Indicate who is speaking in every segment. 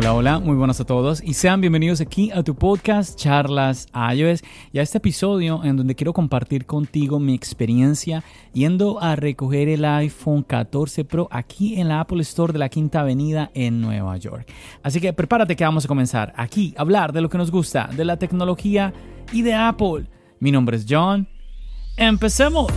Speaker 1: Hola, hola, muy buenas a todos y sean bienvenidos aquí a tu podcast Charlas iOS y a este episodio en donde quiero compartir contigo mi experiencia yendo a recoger el iPhone 14 Pro aquí en la Apple Store de la Quinta Avenida en Nueva York. Así que prepárate que vamos a comenzar aquí a hablar de lo que nos gusta, de la tecnología y de Apple. Mi nombre es John. ¡Empecemos!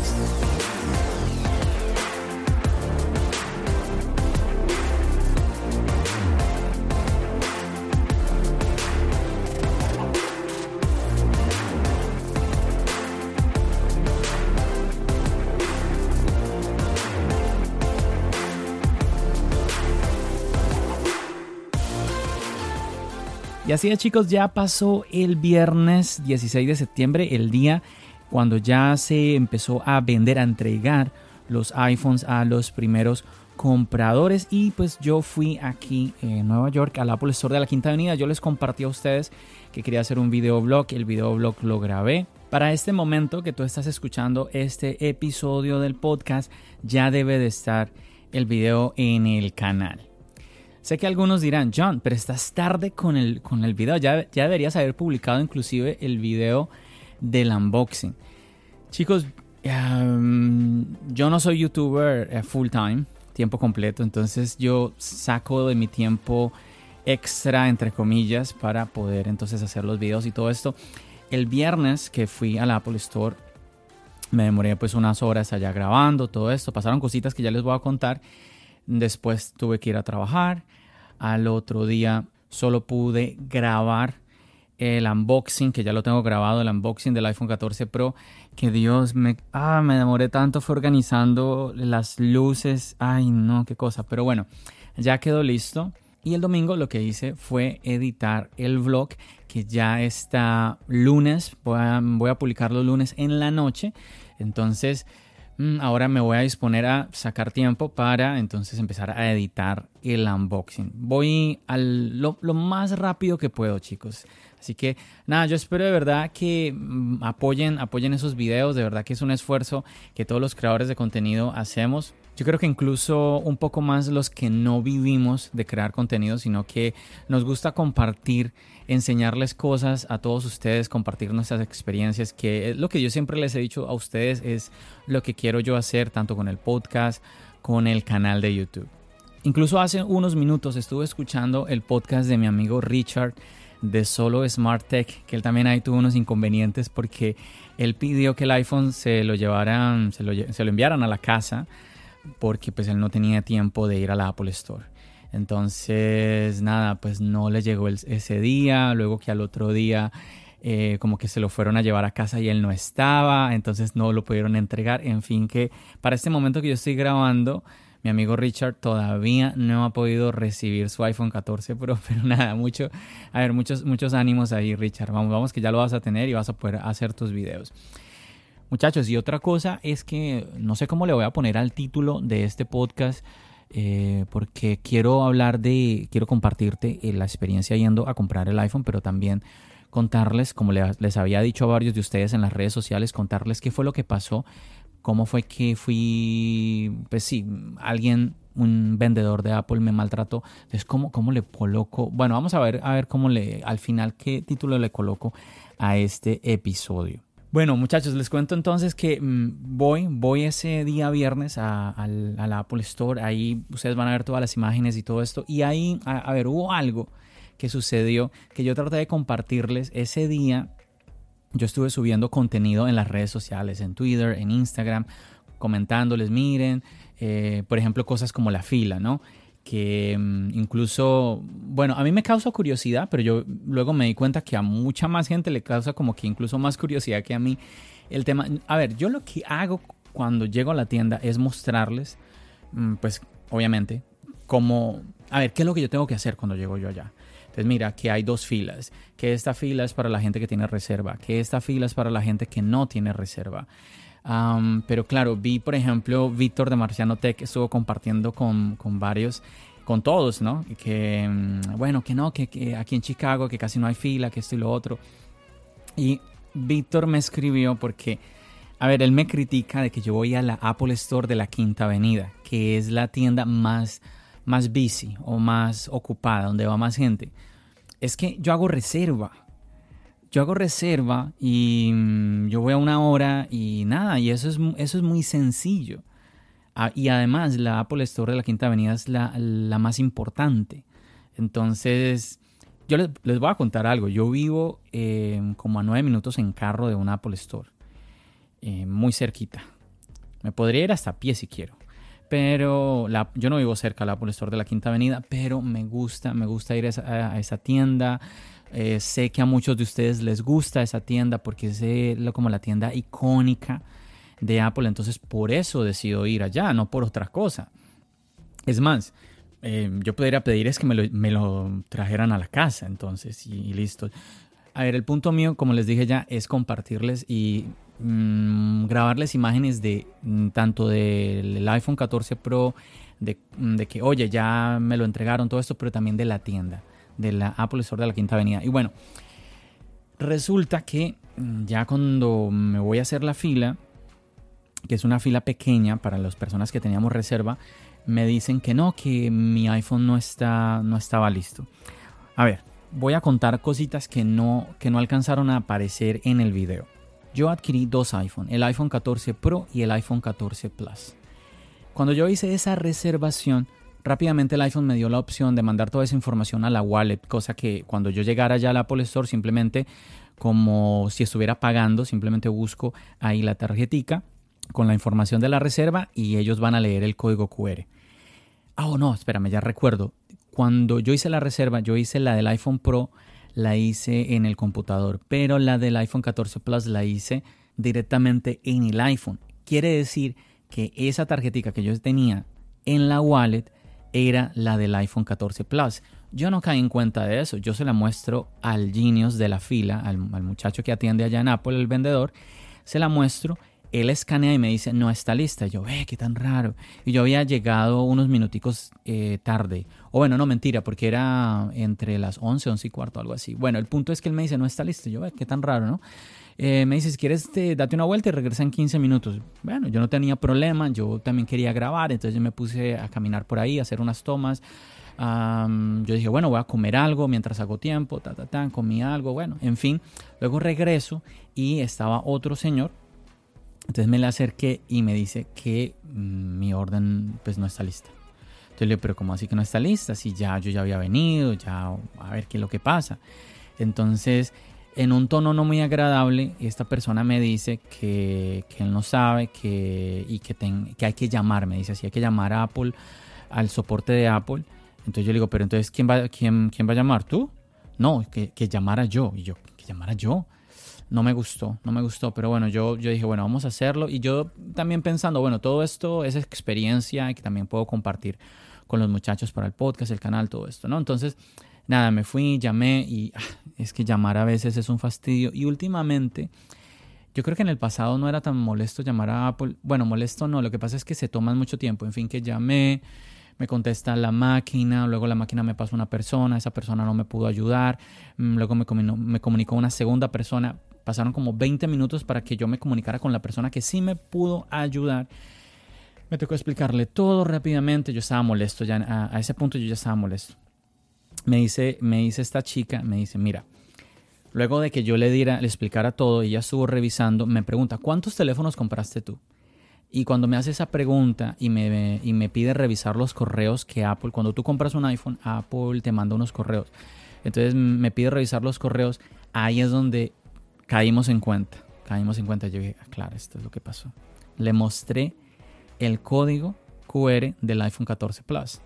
Speaker 1: Y así es chicos, ya pasó el viernes 16 de septiembre, el día cuando ya se empezó a vender, a entregar los iPhones a los primeros compradores y pues yo fui aquí en Nueva York al Apple Store de la Quinta Avenida. Yo les compartí a ustedes que quería hacer un videoblog, el videoblog lo grabé. Para este momento que tú estás escuchando este episodio del podcast ya debe de estar el video en el canal. Sé que algunos dirán, John, pero estás tarde con el, con el video. Ya, ya deberías haber publicado inclusive el video del unboxing. Chicos, em, yo no soy youtuber eh, full time, tiempo completo, entonces yo saco de mi tiempo extra, entre comillas, para poder entonces hacer los videos y todo esto. El viernes que fui a la Apple Store, me demoré pues unas horas allá grabando todo esto. Pasaron cositas que ya les voy a contar. Después tuve que ir a trabajar. Al otro día solo pude grabar el unboxing, que ya lo tengo grabado, el unboxing del iPhone 14 Pro. Que Dios me, ah, me demoré tanto, fue organizando las luces. Ay, no, qué cosa. Pero bueno, ya quedó listo. Y el domingo lo que hice fue editar el vlog, que ya está lunes. Voy a, voy a publicarlo lunes en la noche. Entonces, ahora me voy a disponer a sacar tiempo para entonces empezar a editar el unboxing. Voy al, lo, más rápido que puedo, chicos. Así que nada, yo espero de verdad que mm, apoyen, apoyen esos videos. De verdad que es un esfuerzo que todos los creadores de contenido hacemos. Yo creo que incluso un poco más los que no vivimos de crear contenido, sino que nos gusta compartir, enseñarles cosas a todos ustedes, compartir nuestras experiencias, que es lo que yo siempre les he dicho a ustedes, es lo que quiero yo hacer tanto con el podcast, con el canal de YouTube. Incluso hace unos minutos estuve escuchando el podcast de mi amigo Richard de Solo Smart Tech, que él también ahí tuvo unos inconvenientes porque él pidió que el iPhone se lo llevaran, se lo, enviaran a la casa porque pues él no tenía tiempo de ir a la Apple Store. Entonces, nada, pues no le llegó ese día, luego que al otro día eh, como que se lo fueron a llevar a casa y él no estaba, entonces no lo pudieron entregar. En fin, que para este momento que yo estoy grabando, mi amigo Richard todavía no ha podido recibir su iPhone 14 Pro, pero nada, mucho, a ver, muchos, muchos ánimos ahí, Richard. Vamos, vamos que ya lo vas a tener y vas a poder hacer tus videos. Muchachos, y otra cosa es que no sé cómo le voy a poner al título de este podcast. Eh, porque quiero hablar de, quiero compartirte eh, la experiencia yendo a comprar el iPhone, pero también contarles, como les había dicho a varios de ustedes en las redes sociales, contarles qué fue lo que pasó, cómo fue que fui, pues sí, alguien, un vendedor de Apple me maltrató. Entonces, ¿cómo, cómo le coloco? Bueno, vamos a ver, a ver cómo le, al final, qué título le coloco a este episodio. Bueno, muchachos, les cuento entonces que mm, voy, voy ese día viernes a, la Apple Store. Ahí ustedes van a ver todas las imágenes y todo esto. Y ahí, a, ver, hubo algo que sucedió que yo traté de compartirles ese día. Yo estuve subiendo contenido en las redes sociales, en Twitter, en Instagram, comentándoles, miren, eh, por ejemplo, cosas como la fila, ¿no? Que mm, incluso, bueno, a mí me causa curiosidad, pero yo luego me di cuenta que a mucha más gente le causa como que incluso más curiosidad que a mí el tema. A ver, yo lo que hago cuando llego a la tienda es mostrarles, mm, pues obviamente, cómo, a ver, qué es lo que yo tengo que hacer cuando llego yo allá. Entonces mira, que hay dos filas, que esta fila es para la gente que tiene reserva, que esta fila es para la gente que no tiene reserva. Pero claro, vi por ejemplo Víctor de Marciano Tech estuvo compartiendo con, con varios con todos, ¿no? Que, mm, bueno, que no, que, que, aquí en Chicago, que casi no hay fila, que esto y lo otro. Y Víctor me escribió porque, a ver, él me critica de que yo voy a la Apple Store de la Quinta Avenida, que es la tienda más, más busy o más ocupada, donde va más gente. Es que yo hago reserva. Yo hago reserva y mm, yo voy a una hora y nada, y eso es, eso es muy sencillo. Ah, y además la Apple Store de la Quinta Avenida es la, más importante. Entonces, yo les, voy a contar algo. Yo vivo em, como a nueve minutos en carro de una Apple Store. Eh, muy cerquita. Me podría ir hasta a pie si quiero. Pero la, yo no vivo cerca de la Apple Store de la Quinta Avenida, pero me gusta, me gusta ir a esa, tienda. Eh, sé que a muchos de ustedes les gusta esa tienda porque es como la tienda icónica de Apple, entonces por eso decido ir allá, no por otra cosa. Es más, eh, yo podría pedir es que me lo, trajeran a la casa, entonces, y, listo. A ver, el punto mío, como les dije ya, es compartirles y mm, grabarles imágenes de mm, tanto del iPhone 14 Pro, mm, de, que, oye, ya me lo entregaron todo esto, pero también de la tienda, de la Apple Store de la Quinta Avenida. Y bueno, resulta que ya cuando me voy a hacer la fila, que es una fila pequeña para las personas que teníamos reserva, me dicen que no, que mi iPhone no, está, no estaba listo. A ver, voy a contar cositas que no, que no alcanzaron a aparecer en el video. Yo adquirí dos iPhone, el iPhone 14 Pro y el iPhone 14 Plus. Cuando yo hice esa reservación, rápidamente el iPhone me dio la opción de mandar toda esa información a la wallet, cosa que cuando yo llegara ya al Apple Store simplemente como si estuviera pagando, simplemente busco ahí la tarjetica con la información de la reserva y ellos van a leer el código QR. Ah, oh, no, espérame, ya recuerdo. Cuando yo hice la reserva, yo hice la del iPhone Pro, la hice en el computador, pero la del iPhone 14 Plus la hice directamente en el iPhone. Quiere decir que esa tarjetita que yo tenía en la wallet era la del iPhone 14 Plus. Yo no caí en cuenta de eso. Yo se la muestro al genius de la fila, al, al muchacho que atiende allá en Apple, el vendedor. Se la muestro él escanea y me dice, no está lista. yo, ve, qué tan raro. Y yo había llegado unos minuticos eh, tarde. O bueno, no, mentira, porque era entre las 11, 11 y cuarto, algo así. Bueno, el punto es que él me dice, no está listo. yo, ve, qué tan raro, ¿no? Eh, me dice, si quieres, te, date una vuelta y regresa en 15 minutos. Bueno, yo no tenía problema, yo también quería grabar, entonces yo me puse a caminar por ahí, a hacer unas tomas. yo dije, bueno, voy a comer algo mientras hago tiempo, ta, ta, ta, comí algo, bueno, en fin. Luego regreso y estaba otro señor entonces me le acerqué y me dice que mm, mi orden pues no está lista. Entonces le digo, pero ¿cómo así que no está lista? Si ya yo ya había venido, ya a ver qué es lo que pasa. Entonces, en un tono no muy agradable, esta persona me dice que, que él no sabe que, y que, que hay que llamar. Me dice así, hay que llamar a Apple, al soporte de Apple. Entonces yo le digo, pero entonces, ¿quién va, quién, quién va a llamar? ¿Tú? No, que, que llamara yo. Y yo, que llamara yo no me gustó, no me gustó, pero bueno, yo, yo dije, bueno, vamos a hacerlo y yo también pensando, bueno, todo esto es experiencia que también puedo compartir con los muchachos para el podcast, el canal, todo esto, ¿no? Entonces, nada, me fui, llamé y ah, es que llamar a veces es un fastidio y últimamente... Yo creo que en el pasado no era tan molesto llamar a Apple. Bueno, molesto no, lo que pasa es que se toman mucho tiempo. En fin, que llamé, me contesta la máquina, luego la máquina me pasa una persona, esa persona no me pudo ayudar, mm, luego me, me comunicó una segunda persona, Pasaron como 20 minutos para que yo me comunicara con la persona que sí me pudo ayudar. Me tocó explicarle todo rápidamente. Yo estaba molesto ya. A, ese punto yo ya estaba molesto. Me dice, me dice esta chica, me dice, mira, luego de que yo le diera, le explicara todo, ella estuvo revisando, me pregunta, ¿cuántos teléfonos compraste tú? Y cuando me hace esa pregunta y me, y me pide revisar los correos que Apple, cuando tú compras un iPhone, Apple te manda unos correos. Entonces me pide revisar los correos. Ahí es donde caímos en cuenta. Caímos en cuenta. Yo dije, ah, claro, esto es lo que pasó. Le mostré el código QR del iPhone 14 Plus.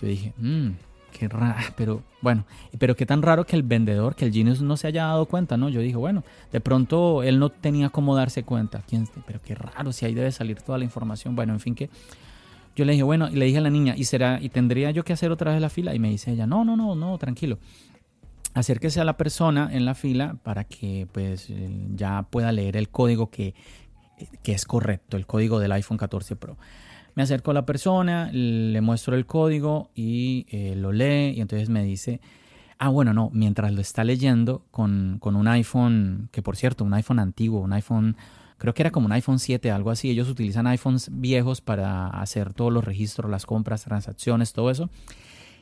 Speaker 1: Yo dije, mmm, qué raro, pero bueno, pero qué tan raro que el vendedor, que el Genius no se haya dado cuenta, ¿no? Yo dije, bueno, de pronto él no tenía cómo darse cuenta. ¿Quién, pero qué raro, si ahí debe salir toda la información. Bueno, en fin, que yo le dije, bueno, y le dije a la niña, ¿y será, y tendría yo que hacer otra vez la fila? Y me dice ella, no, no, no, no, tranquilo. Acérquese a la persona en la fila para que pues ya pueda leer el código que, que es correcto, el código del iPhone 14 Pro. Me acerco a la persona, le muestro el código y eh, lo lee y entonces me dice, ah, bueno, no, mientras lo está leyendo con, con, un iPhone, que por cierto, un iPhone antiguo, un iPhone, creo que era como un iPhone 7, algo así, ellos utilizan iPhones viejos para hacer todos los registros, las compras, transacciones, todo eso.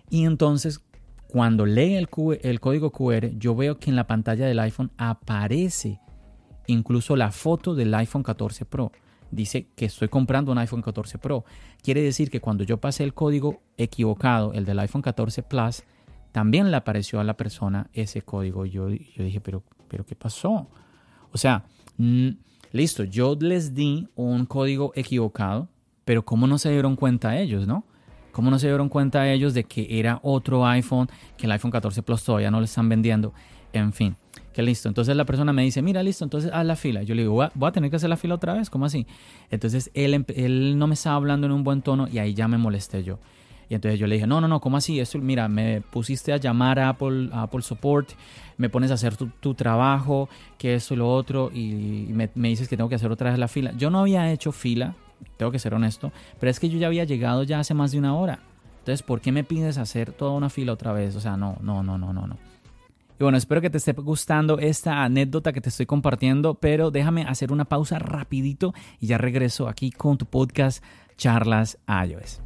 Speaker 1: Y entonces, cuando lee el, código QR, yo veo que en la pantalla del iPhone aparece incluso la foto del iPhone 14 Pro dice que estoy comprando un iPhone 14 Pro. Quiere decir que cuando yo pasé el código equivocado, el del iPhone 14 Plus, también le apareció a la persona ese código. Yo, yo dije, pero, pero ¿qué pasó? O sea, listo, yo les di un código equivocado, pero ¿cómo no se dieron cuenta ellos, no? ¿Cómo no se dieron cuenta ellos de que era otro iPhone, que el iPhone 14 Plus todavía no le están vendiendo? En fin que listo. Entonces la persona me dice, mira, listo, entonces haz la fila. Yo le digo, voy a, tener que hacer la fila otra vez, ¿cómo así? Entonces él, él no me estaba hablando en un buen tono y ahí ya me molesté yo. Y entonces yo le dije, no, no, no, ¿cómo así? Esto, mira, me pusiste a llamar a Apple, Apple Support, me pones a hacer tu, trabajo, que esto y lo otro, y me, me, dices que tengo que hacer otra vez la fila. Yo no había hecho fila, tengo que ser honesto, pero es que yo ya había llegado ya hace más de una hora. Entonces, ¿por qué me pides hacer toda una fila otra vez? O sea, no, no, no, no, no, no. Y bueno, espero que te esté gustando esta anécdota que te estoy compartiendo, pero déjame hacer una pausa rapidito y ya regreso aquí con tu podcast Charlas iOS.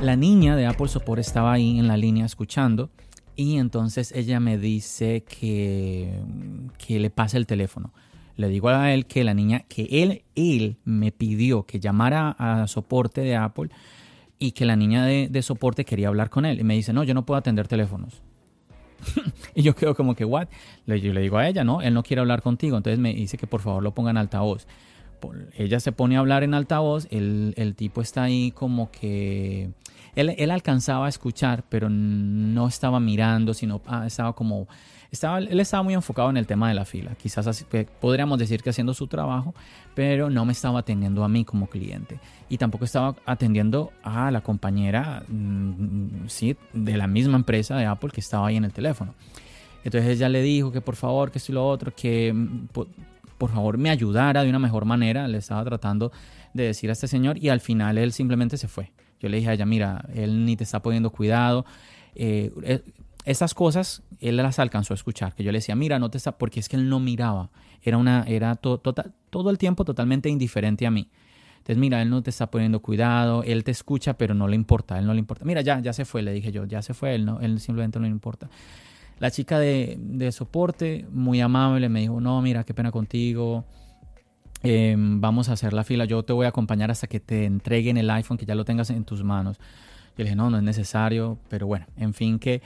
Speaker 1: La niña de Apple Support estaba ahí en la línea escuchando y entonces ella me dice que, que le pase el teléfono. Le digo a él que la niña, que él, él me pidió que llamara a soporte de Apple y que la niña de, soporte quería hablar con él. Y me dice, no, yo no puedo atender teléfonos. y yo quedo como que, ¿what? Le, yo le digo a ella, no, él no quiere hablar contigo. Entonces me dice que por favor lo ponga en altavoz ella se pone a hablar en altavoz, el, el tipo está ahí como que... Él, él, alcanzaba a escuchar, pero no estaba mirando, sino ah, estaba como... Estaba, él estaba muy enfocado en el tema de la fila. Quizás así, podríamos decir que haciendo su trabajo, pero no me estaba atendiendo a mí como cliente. Y tampoco estaba atendiendo a la compañera mm, sí, de la misma empresa de Apple que estaba ahí en el teléfono. Entonces ella le dijo que por favor, que esto y lo otro, que mm, por favor me ayudara de una mejor manera. Le estaba tratando de decir a este señor y al final él simplemente se fue. Yo le dije a ella, mira, él ni te está poniendo cuidado. Eh, eh, estas cosas él las alcanzó a escuchar, que yo le decía, mira, no te está, porque es que él no miraba, era una, era tota, todo el tiempo totalmente indiferente a mí. Entonces, mira, él no te está poniendo cuidado, él te escucha, pero no le importa, él no le importa. Mira, ya, ya se fue, le dije yo, ya se fue, él, no, él simplemente no le importa. La chica de, soporte, muy amable, me dijo, no, mira, qué pena contigo. Em, vamos a hacer la fila, yo te voy a acompañar hasta que te entreguen el iPhone, que ya lo tengas en tus manos. Yo le dije, no, no es necesario, pero bueno, en fin que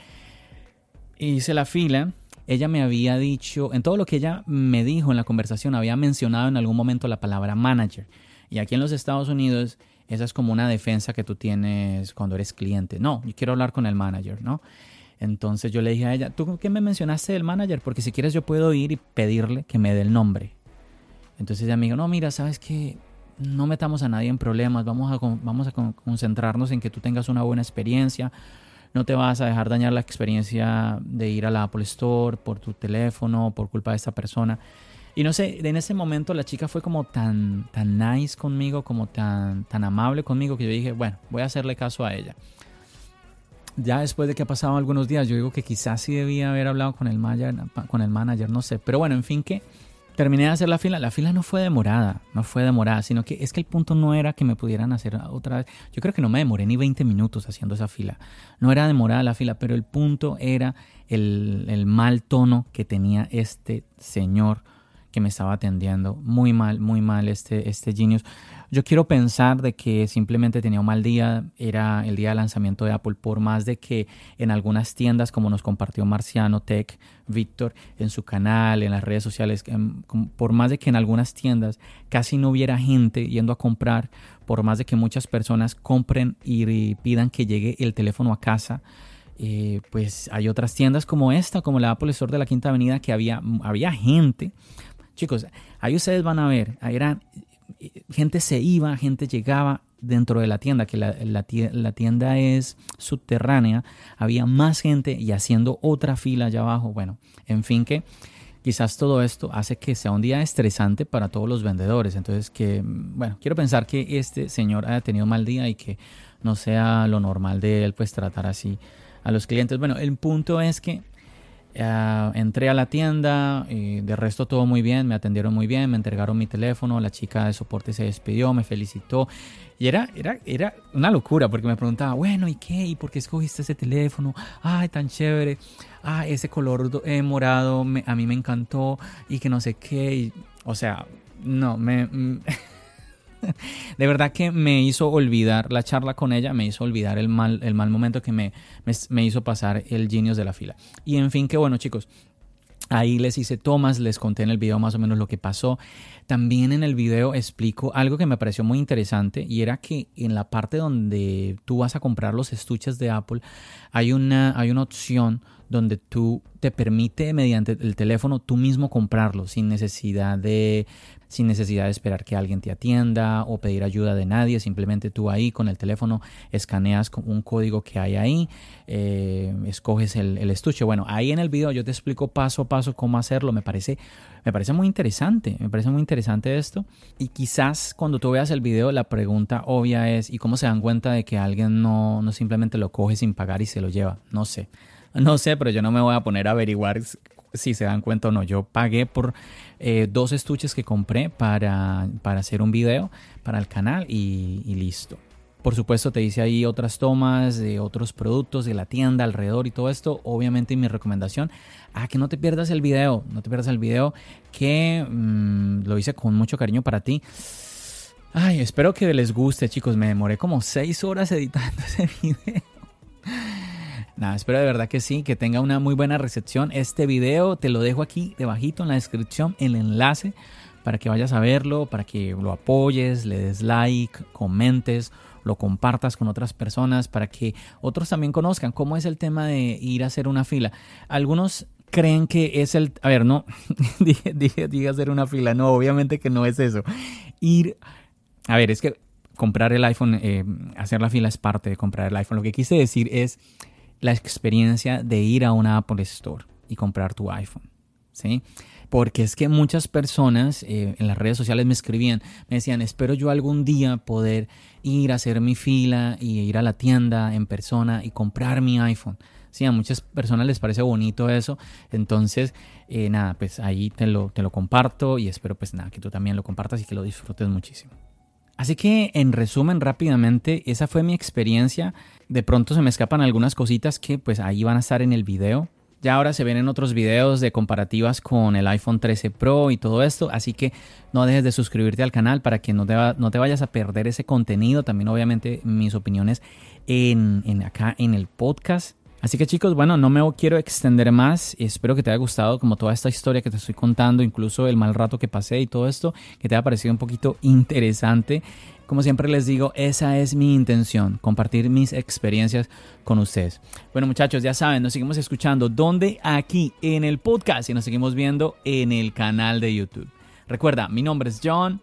Speaker 1: hice la fila. Ella me había dicho, en todo lo que ella me dijo en la conversación, había mencionado en algún momento la palabra manager. Y aquí en los Estados Unidos, esa es como una defensa que tú tienes cuando eres cliente. No, yo quiero hablar con el manager, ¿no? Entonces yo le dije a ella, ¿tú qué me mencionaste del manager? Porque si quieres yo puedo ir y pedirle que me dé el nombre. Entonces ella me dijo, no, mira, sabes que no metamos a nadie en problemas, vamos a, vamos a concentrarnos en que tú tengas una buena experiencia, no te vas a dejar dañar la experiencia de ir a la Apple Store por tu teléfono, por culpa de esta persona. Y no sé, en ese momento la chica fue como tan, tan nice conmigo, como tan, tan amable conmigo, que yo dije, bueno, voy a hacerle caso a ella ya después de que ha pasado algunos días, yo digo que quizás sí debía haber hablado con el, manager, con el manager, no sé. Pero bueno, en fin que terminé de hacer la fila. La fila no fue demorada, no fue demorada, sino que es que el punto no era que me pudieran hacer otra vez. Yo creo que no me demoré ni 20 minutos haciendo esa fila. No era demorada la fila, pero el punto era el, el mal tono que tenía este señor que me estaba atendiendo. Muy mal, muy mal este, este Genius. Yo quiero pensar de que simplemente tenía un mal día, era el día de lanzamiento de Apple, por más de que en algunas tiendas, como nos compartió Marciano Tech, Víctor, en su canal, en las redes sociales, em, por más de que en algunas tiendas casi no hubiera gente yendo a comprar, por más de que muchas personas compren y pidan que llegue el teléfono a casa, eh, pues hay otras tiendas como esta, como la Apple Store de la Quinta Avenida, que había, había gente Chicos, ahí ustedes van a ver, ahí eran, gente se iba, gente llegaba dentro de la tienda, que la, tienda es subterránea, había más gente y haciendo otra fila allá abajo. Bueno, en fin que quizás todo esto hace que sea un día estresante para todos los vendedores. Entonces, que, bueno, quiero pensar que este señor haya tenido mal día y que no sea lo normal de él, pues tratar así a los clientes. Bueno, el punto es que Uh, entré a la tienda, y de resto todo muy bien, me atendieron muy bien, me entregaron mi teléfono, la chica de soporte se despidió, me felicitó. Y era, era, era una locura porque me preguntaba, bueno, ¿y qué? ¿Y por qué escogiste ese teléfono? Ay, tan chévere. Ah, ese color eh, morado a mí me encantó y que no sé qué. o sea, no, me... de verdad que me hizo olvidar la charla con ella, me hizo olvidar el mal, el mal momento que me, me, hizo pasar el genius de la fila. Y en fin, que bueno chicos, Ahí les hice tomas, les conté en el video más o menos lo que pasó. También en el video explico algo que me pareció muy interesante y era que en la parte donde tú vas a comprar los estuches de Apple hay una, hay una opción donde tú te permite mediante el teléfono tú mismo comprarlo sin necesidad de sin necesidad de esperar que alguien te atienda o pedir ayuda de nadie. Simplemente tú ahí con el teléfono escaneas un código que hay ahí, eh, escoges el, estuche. Bueno, ahí en el video yo te explico paso a paso cómo hacerlo. Me parece, me parece muy interesante, me parece muy interesante esto. Y quizás cuando tú veas el video la pregunta obvia es, ¿y cómo se dan cuenta de que alguien no, no simplemente lo coge sin pagar y se lo lleva? No sé. No sé, pero yo no me voy a poner a averiguar si se dan cuenta o no. Yo pagué por eh, dos estuches que compré para, para, hacer un video para el canal y, listo. Por supuesto te hice ahí otras tomas de otros productos de la tienda alrededor y todo esto. Obviamente mi recomendación, a que no te pierdas el video, no te pierdas el video que mm, lo hice con mucho cariño para ti. Ay, espero que les guste chicos, me demoré como seis horas editando ese video. Nada, espero de verdad que sí, que tenga una muy buena recepción. Este video te lo dejo aquí debajito en la descripción, el enlace para que vayas a verlo, para que lo apoyes, le des like, comentes, lo compartas con otras personas, para que otros también conozcan cómo es el tema de ir a hacer una fila. Algunos creen que es el... A ver, no, dije, dije, hacer una fila, no, obviamente que no es eso. Ir... A ver, es que comprar el iPhone, eh, hacer la fila es parte de comprar el iPhone. Lo que quise decir es la experiencia de ir a una Apple Store y comprar tu iPhone. ¿sí? Porque es que muchas personas eh, en las redes sociales me escribían, me decían, espero yo algún día poder ir a hacer mi fila y ir a la tienda en persona y comprar mi iPhone. Sí, a muchas personas les parece bonito eso. Entonces, eh, nada, pues ahí te lo, te lo comparto y espero pues nada, que tú también lo compartas y que lo disfrutes muchísimo. Así que en resumen rápidamente, esa fue mi experiencia. De pronto se me escapan algunas cositas que pues ahí van a estar en el video. Ya ahora se ven en otros videos de comparativas con el iPhone 13 Pro y todo esto, así que no dejes de suscribirte al canal para que no te, no te vayas a perder ese contenido. También obviamente mis opiniones en, en acá en el podcast. Así que chicos, bueno, no me quiero extender más. Espero que te haya gustado como toda esta historia que te estoy contando, incluso el mal rato que pasé y todo esto, que te haya parecido un poquito interesante. Como siempre les digo, esa es mi intención, compartir mis experiencias con ustedes. Bueno muchachos, ya saben, nos seguimos escuchando donde aquí en el podcast y nos seguimos viendo en el canal de YouTube. Recuerda, mi nombre es John.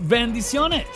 Speaker 1: Bendiciones.